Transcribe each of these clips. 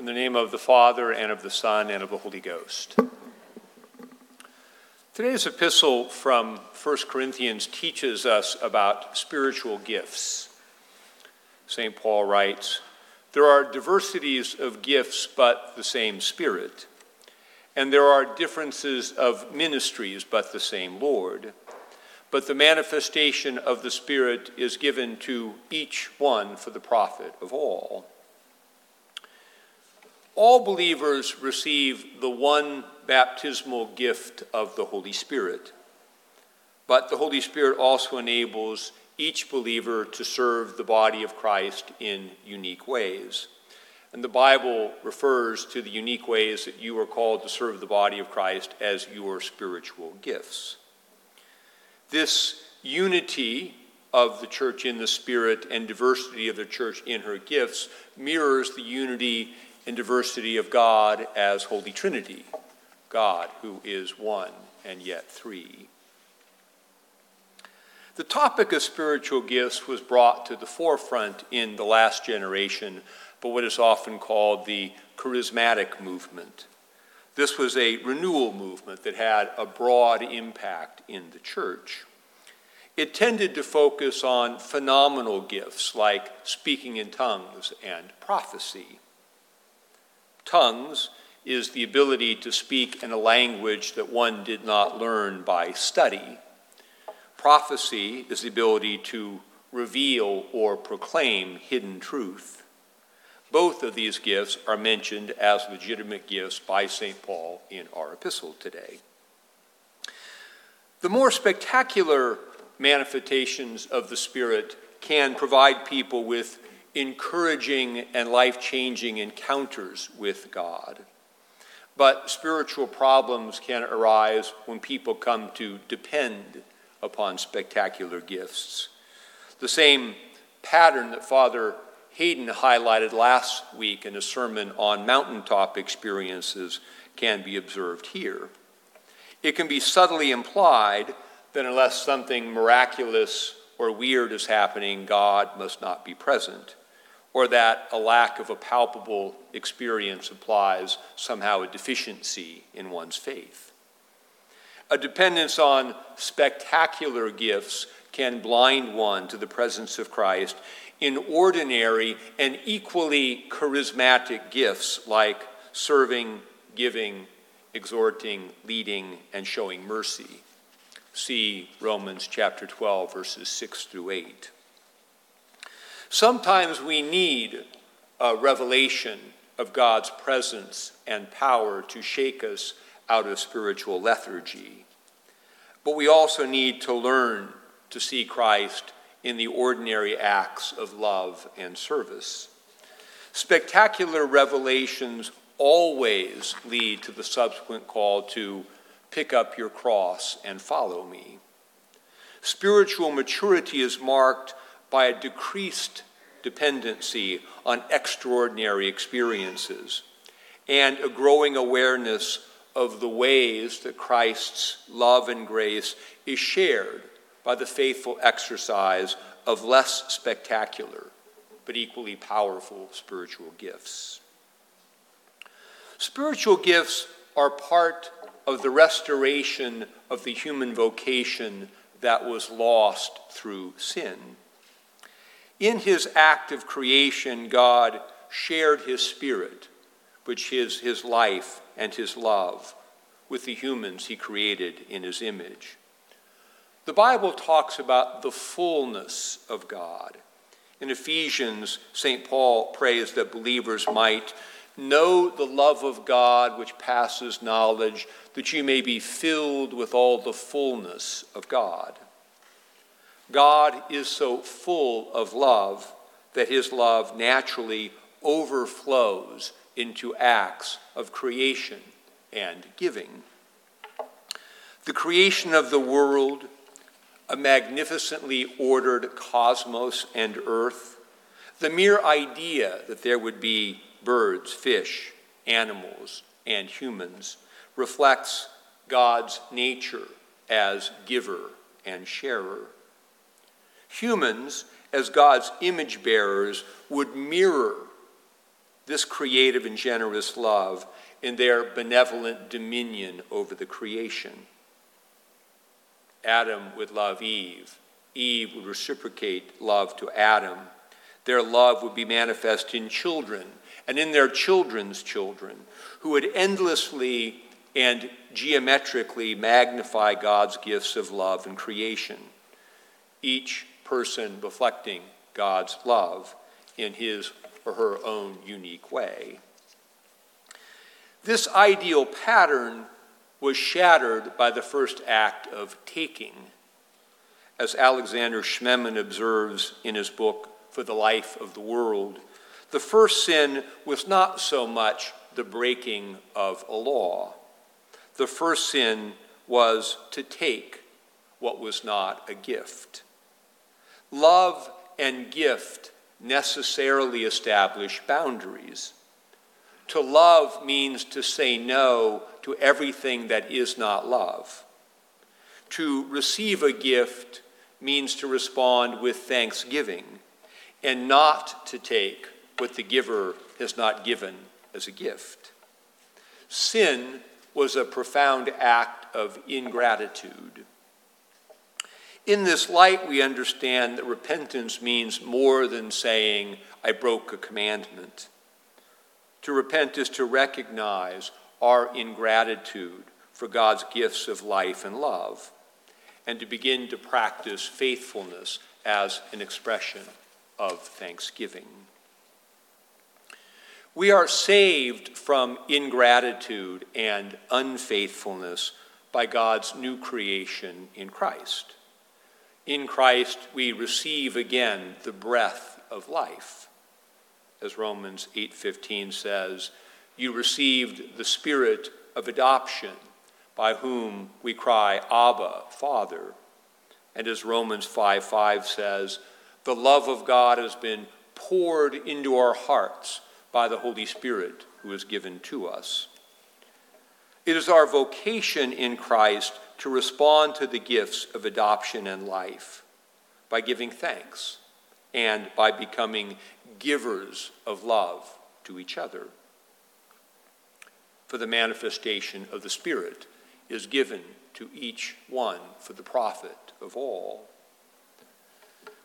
In the name of the Father, and of the Son, and of the Holy Ghost. Today's epistle from 1 Corinthians teaches us about spiritual gifts. St. Paul writes, There are diversities of gifts, but the same Spirit. And there are differences of ministries, but the same Lord. But the manifestation of the Spirit is given to each one for the profit of all. All believers receive the one baptismal gift of the Holy Spirit. But the Holy Spirit also enables each believer to serve the body of Christ in unique ways. And the Bible refers to the unique ways that you are called to serve the body of Christ as your spiritual gifts. This unity of the church in the Spirit and diversity of the church in her gifts mirrors the unity and diversity of God as Holy Trinity, God who is one and yet three. The topic of spiritual gifts was brought to the forefront in the last generation by what is often called the charismatic movement. This was a renewal movement that had a broad impact in the church. It tended to focus on phenomenal gifts like speaking in tongues and prophecy. Tongues is the ability to speak in a language that one did not learn by study. Prophecy is the ability to reveal or proclaim hidden truth. Both of these gifts are mentioned as legitimate gifts by St. Paul in our epistle today. The more spectacular manifestations of the Spirit can provide people with encouraging and life changing encounters with God. But spiritual problems can arise when people come to depend upon spectacular gifts. The same pattern that Father Hayden highlighted last week in a sermon on mountaintop experiences can be observed here. It can be subtly implied that unless something miraculous or weird is happening, God must not be present or that a lack of a palpable experience implies somehow a deficiency in one's faith. A dependence on spectacular gifts can blind one to the presence of Christ in ordinary and equally charismatic gifts like serving, giving, exhorting, leading, and showing mercy. See Romans chapter 12, verses 6 through 8. Sometimes we need a revelation of God's presence and power to shake us out of spiritual lethargy. But we also need to learn to see Christ in the ordinary acts of love and service. Spectacular revelations always lead to the subsequent call to pick up your cross and follow me. Spiritual maturity is marked by a decreased dependency on extraordinary experiences and a growing awareness of the ways that Christ's love and grace is shared by the faithful exercise of less spectacular but equally powerful spiritual gifts. Spiritual gifts are part of the restoration of the human vocation that was lost through sin. In his act of creation, God shared his spirit, which is his life and his love, with the humans he created in his image. The Bible talks about the fullness of God. In Ephesians, St. Paul prays that believers might know the love of God which passes knowledge, that you may be filled with all the fullness of God. God is so full of love that his love naturally overflows into acts of creation and giving. The creation of the world, a magnificently ordered cosmos and earth, the mere idea that there would be birds, fish, animals, and humans reflects God's nature as giver and sharer. Humans, as God's image bearers, would mirror this creative and generous love in their benevolent dominion over the creation. Adam would love Eve. Eve would reciprocate love to Adam. Their love would be manifest in children and in their children's children, who would endlessly and geometrically magnify God's gifts of love and creation, each person reflecting God's love in his or her own unique way. This ideal pattern was shattered by the first act of taking. As Alexander Schmemann observes in his book, For the Life of the World, the first sin was not so much the breaking of a law. The first sin was to take what was not a gift. Love and gift necessarily establish boundaries. To love means to say no to everything that is not love. To receive a gift means to respond with thanksgiving and not to take what the giver has not given as a gift. Sin was a profound act of ingratitude. In this light, we understand that repentance means more than saying, I broke a commandment. To repent is to recognize our ingratitude for God's gifts of life and love, and to begin to practice faithfulness as an expression of thanksgiving. We are saved from ingratitude and unfaithfulness by God's new creation in Christ. In Christ, we receive again the breath of life. As Romans 8:15 says, you received the spirit of adoption by whom we cry, Abba, Father. And as Romans 5 5 says, the love of God has been poured into our hearts by the Holy Spirit who is given to us. It is our vocation in Christ to respond to the gifts of adoption and life by giving thanks and by becoming givers of love to each other. For the manifestation of the Spirit is given to each one for the profit of all.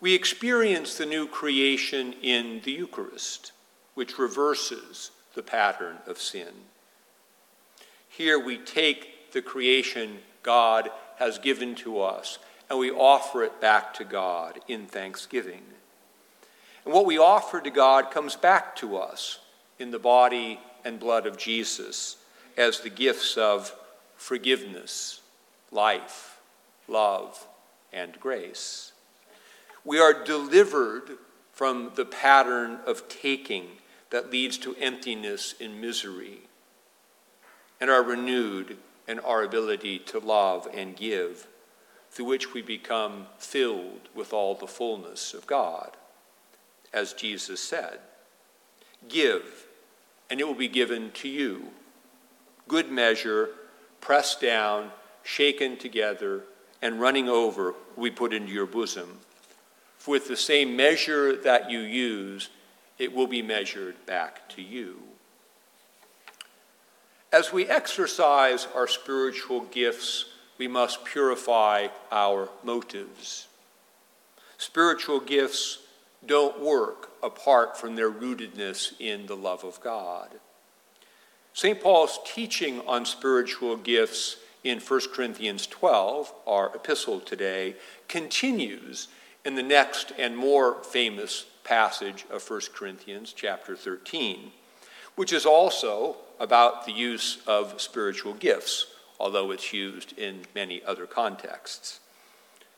We experience the new creation in the Eucharist which reverses the pattern of sin. Here we take the creation God has given to us and we offer it back to God in thanksgiving. And what we offer to God comes back to us in the body and blood of Jesus as the gifts of forgiveness, life, love, and grace. We are delivered from the pattern of taking that leads to emptiness and misery, and are renewed in our ability to love and give, through which we become filled with all the fullness of God. As Jesus said, Give, and it will be given to you. Good measure, pressed down, shaken together, and running over, we put into your bosom. For with the same measure that you use, it will be measured back to you. As we exercise our spiritual gifts, we must purify our motives. Spiritual gifts don't work apart from their rootedness in the love of God. St. Paul's teaching on spiritual gifts in 1 Corinthians 12, our epistle today, continues in the next and more famous passage of 1 Corinthians chapter 13, which is also about the use of spiritual gifts, although it's used in many other contexts.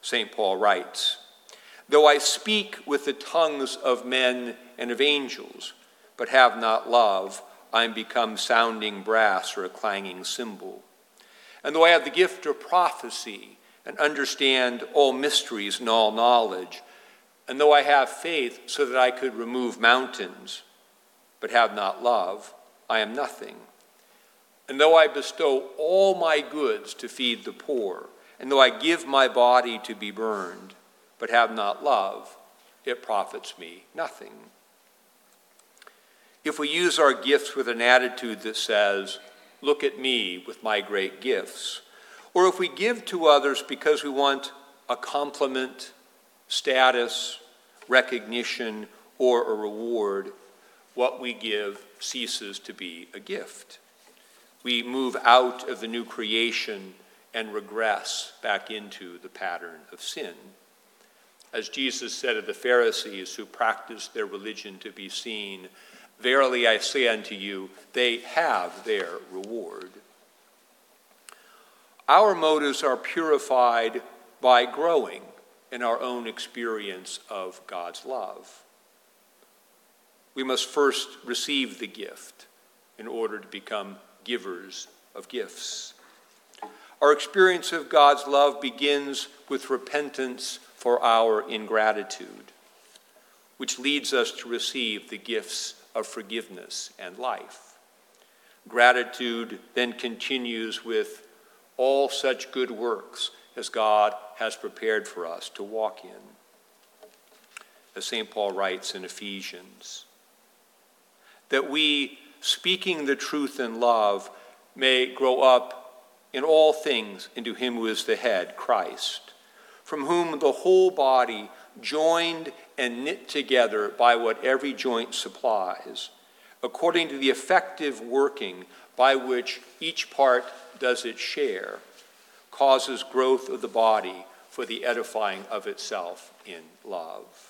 St. Paul writes, Though I speak with the tongues of men and of angels, but have not love, I am become sounding brass or a clanging cymbal. And though I have the gift of prophecy and understand all mysteries and all knowledge, and though I have faith so that I could remove mountains, but have not love, I am nothing. And though I bestow all my goods to feed the poor, and though I give my body to be burned, but have not love, it profits me nothing. if we use our gifts with an attitude that says, Look at me with my great gifts, or if we give to others because we want a compliment, status, recognition, or a reward, what we give ceases to be a gift. We move out of the new creation and regress back into the pattern of sin. As Jesus said of the Pharisees who practiced their religion to be seen, Verily I say unto you, they have their reward. Our motives are purified by growing in our own experience of God's love. We must first receive the gift in order to become givers of gifts. Our experience of God's love begins with repentance for our ingratitude, which leads us to receive the gifts of forgiveness and life. Gratitude then continues with all such good works as God has prepared for us to walk in. As St. Paul writes in Ephesians, that we, speaking the truth in love, may grow up in all things into Him who is the head, Christ, from whom the whole body, joined and knit together by what every joint supplies, according to the effective working by which each part does its share, causes growth of the body for the edifying of itself in love.